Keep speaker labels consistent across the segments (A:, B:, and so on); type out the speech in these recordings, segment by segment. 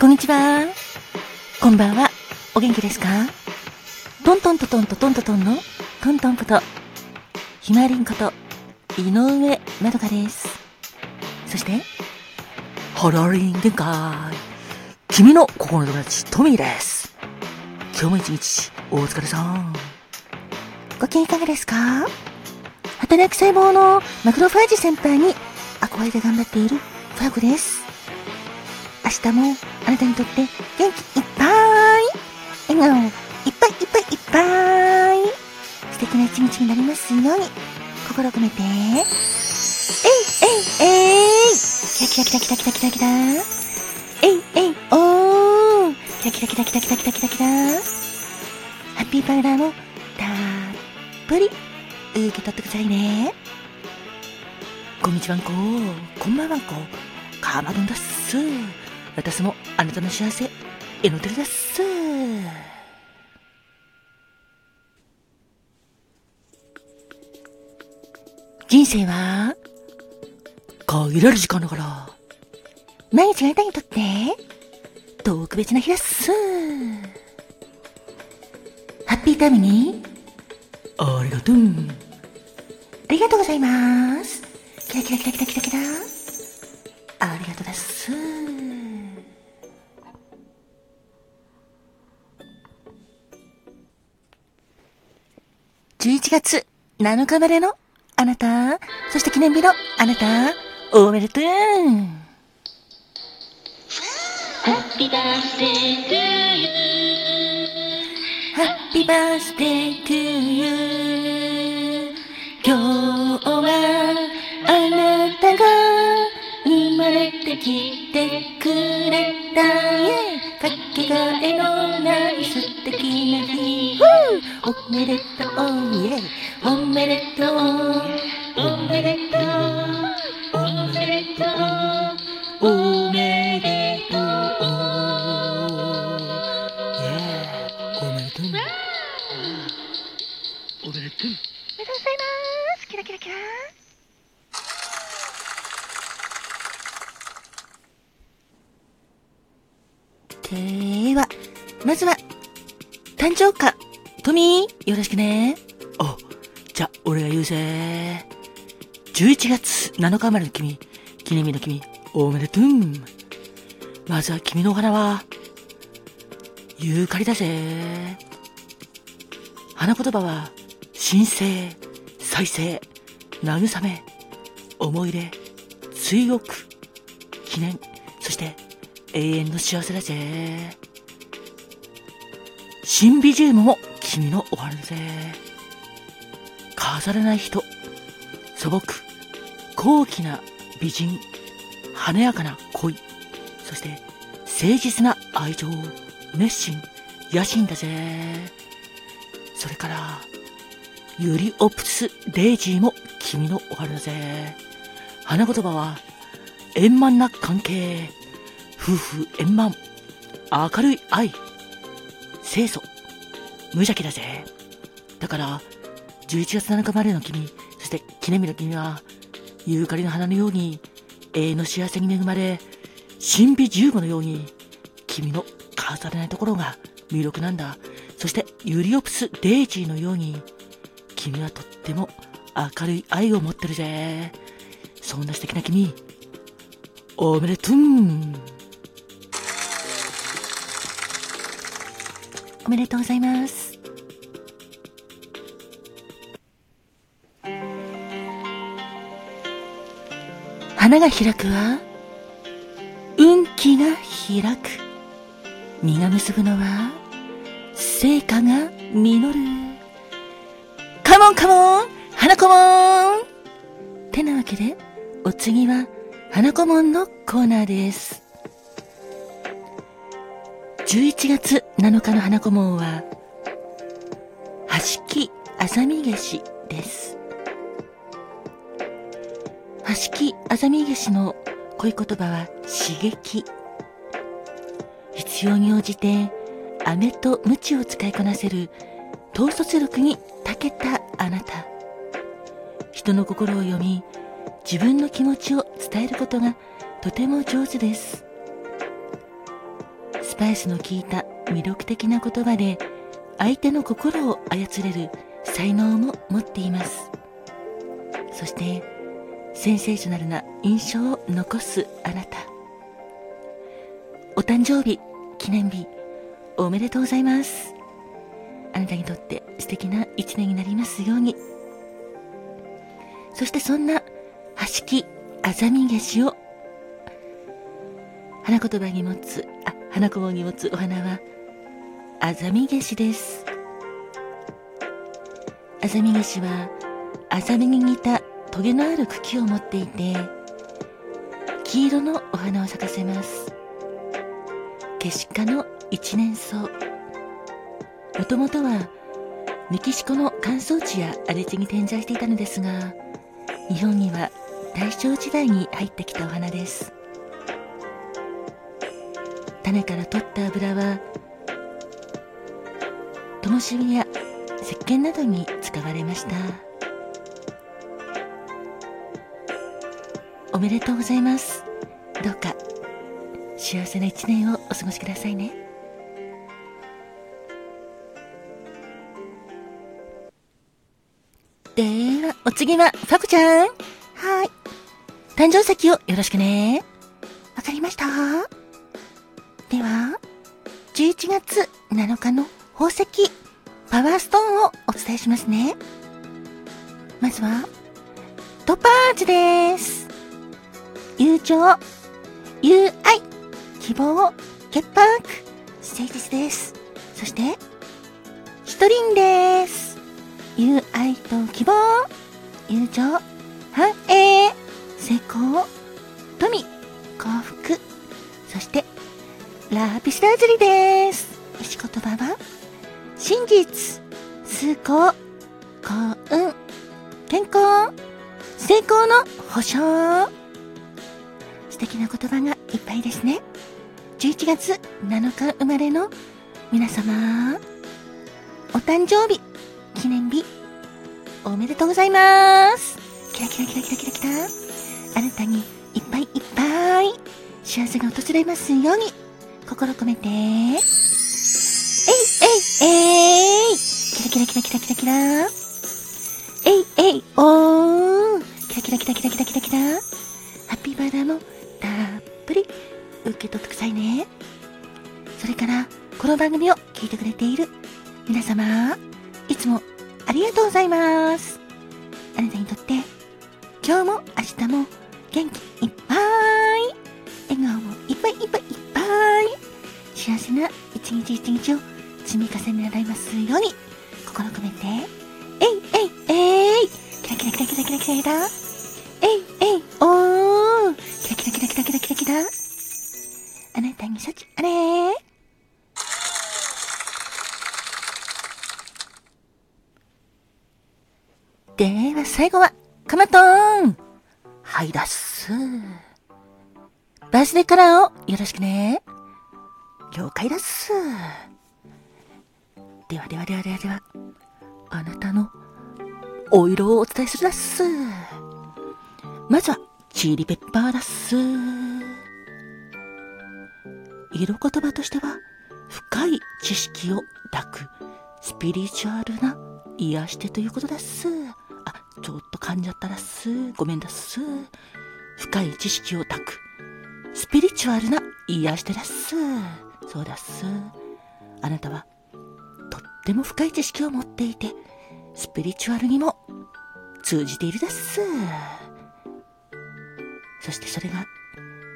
A: こんにちは。こんばんは。お元気ですか？トントントトントトントトンのトントンこと、ひまりんこと、井上まどかです。そして、ハラリン限界。君の心の友達、トミーです。今日も一日、お疲れさん。ご機嫌いかがですか？働く細胞のマクロファージ先輩に憧れて頑張っているファーゴです。明日もあなたにとって元気いっぱい笑顔いっぱいいっぱいいっぱい素敵な一日になりますように心を込めて。えいえいえいキラキラキラキラキラキラキラえいえいおーキラキラキラキラキラキラキラキラハッピーパウダーもたっぷり受け取ってくださいねこんにちはんここんばんはんこかまどんだっす私もあなたの幸せ祈ってるだっす。人生は限られる時間だから毎日あなたにとって特別な日だっすハッピータイムに。ありがとう。ありがとうございます。キラキラキラキラキラキラ11月。7日までのあなた、そして記念日のあなた、おめでとう。ハHappy birthday to you happy birthday to you 今日はあなたが生まれてきてくれた。かけがえのない素敵な日おめでとう。 Yeah おめでとう。おめでとう。おめでとう。おめでとう。イェおめでとう。おめでとう。おめでとう。ございますキラキラキラでは、まずは、誕生花、トミー、よろしくね。お、じゃ、俺が言うぜ。11月7日生まれの君、記念日の君、おめでとう。まずは君のお花は、ユーカリだぜ。花言葉は、神聖、再生、慰め、思い出、追憶、記念、そして、永遠の幸せだぜ。シンビジウムも君のお花だぜ。飾らない人、素朴、高貴な美人、華やかな恋、そして誠実な愛情、熱心、野心だぜ。それから、ユリオプス・デイジーも君のお花だぜ。花言葉は、円満な関係、夫婦円満、明るい愛、清楚、無邪気だぜ。だから、11月7日までの君、そして記念日の君は、ユーカリの花のように、永遠の幸せに恵まれ、神秘十五のように、君の飾れないところが魅力なんだ。そして、ユリオプス・デイジーのように、君はとっても明るい愛を持ってるぜ。そんな素敵な君、おめでとうおめでとうございます。花が開くは、運気が開く。実が結ぶのは、成果が実る。カモンカモン花子もんてなわけで、お次は、花子もんのコーナーです。11月7日の花子門は、はしきあざみ消しです。はしきあざみ消しの恋言葉は刺激。必要に応じて、飴と鞭を使いこなせる統率力に長けたあなた。人の心を読み、自分の気持ちを伝えることがとても上手です。パイスの効いた魅力的な言葉で相手の心を操れる才能も持っています。そしてセンセーショナルな印象を残すあなた。お誕生日記念日おめでとうございます。あなたにとって素敵な一年になりますように。そしてそんなはしきあざみ消しを花言葉に持つあ花言葉に持つお花はあざみ消しです。アザミゲシはアザミに似たトゲのある茎を持っていて黄色のお花を咲かせます。ケシ科の一年草。もともとはメキシコの乾燥地や荒れ地に点在していたのですが日本には大正時代に入ってきたお花です。種から取った油は灯火や石鹸などに使われました。おめでとうございます。どうか幸せな一年をお過ごしくださいね。ではお次はファクちゃん。はい。誕生石をよろしくね。わかりましたでは11月7日の宝石パワーストーンをお伝えしますね。まずは、トパーズです。友情、友愛、希望、潔白、誠実です。そして、シトリンです。友愛と希望、友情、繁栄、成功、富、ラピスラズリです。石言葉は、真実、崇高、幸運、健康、成功の保証。素敵な言葉がいっぱいですね。11月7日生まれの皆様、お誕生日、記念日、おめでとうございます。キラキラキラキラキラキラ。あなたにいっぱいいっぱい幸せが訪れますように心込めて。えいえいえい。キラキラキラキラキラキラ。えいえいおー。キラキラキラキラキラキラキラ。ハッピーバーダーもたっぷり。受け取ってくださいね。それから、この番組を聞いてくれている。皆様、いつもありがとうございます。あなたにとって、今日も明日も元気。幸せな一日一日を積み重ねられますように、心込めて、えいえいえい。キラキラキラキラキラキラキラえいえいおー。キラキラキラキラキラキラキラあなたに幸あれ。ーでは最後は、かまとーんはいだっす。バースデーカラーをよろしくね。了解だっす。ではではではではでは、あなたのお色をお伝えするだっす。まずは、チリペッパーだっす。色言葉としては、深い知識を抱く、スピリチュアルな癒してということだっす。あ、ちょっと噛んじゃっただっす。ごめんだっす。深い知識を抱く、スピリチュアルな癒してだっす。そうだっす。あなたはとっても深い知識を持っていて、スピリチュアルにも通じているです。そしてそれが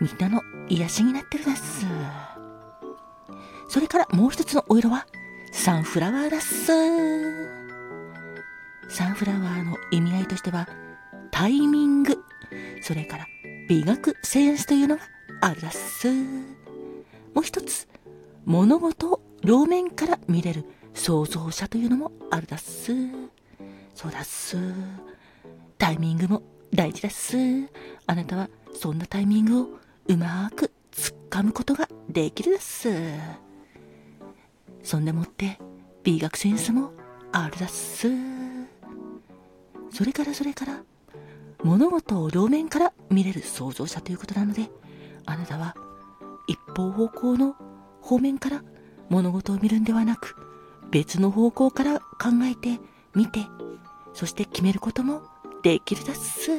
A: みんなの癒しになってるです。それからもう一つのお色はサンフラワーです。サンフラワーの意味合いとしてはタイミング、それから美学センスというのがあるだっす。もう一つ、物事を両面から見れる創造者というのもあるだっす。そうだっす。タイミングも大事だっす。あなたはそんなタイミングをうまく掴むことができるです。そんでもって美学センスもあるだっす。それからそれから物事を両面から見れる創造者ということなので、あなたは一方方向の方面から物事を見るんではなく、別の方向から考えて、見て、そして決めることもできるだっす。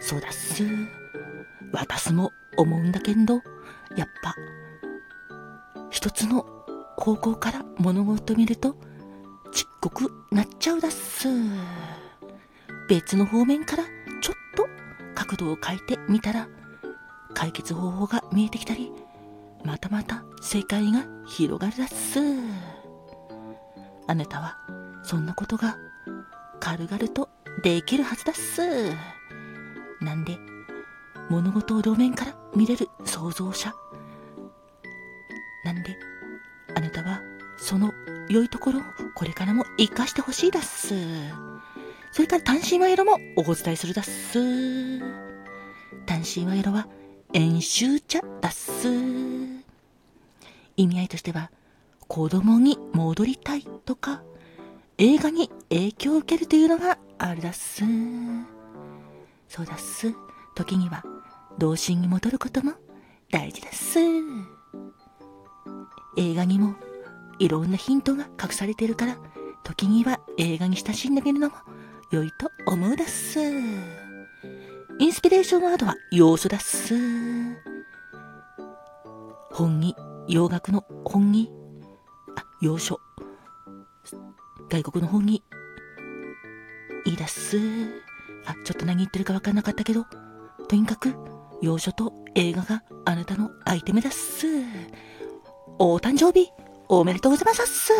A: そうだっす。私も思うんだけど、やっぱ、一つの方向から物事を見ると、ちっこくなっちゃうだっす。別の方面からちょっと角度を変えてみたら、解決方法が見えてきたり、またまた世界が広がるだっす。あなたはそんなことが軽々とできるはずだっす。なんで、物事を両面から見れる創造者。なんで、あなたはその良いところをこれからも活かしてほしいだっす。それから単身は色もお伝えするだっす。単身は色は演習者だっす。意味合いとしては、子供に戻りたいとか、映画に影響を受けるというのがあるだっす。そうだっす。時には、童心に戻ることも大事だっす。映画にもいろんなヒントが隠されてるから、時には映画に親しんでみるのも良いと思うだっす。インスピレーションワードは要素だっす。本気、洋楽の本気、あ、洋書。外国の本気？いいだっす。あ、ちょっと何言ってるか分かんなかったけど、とにかく、洋書と映画があなたのアイテムだっす。お誕生日、おめでとうございますっす。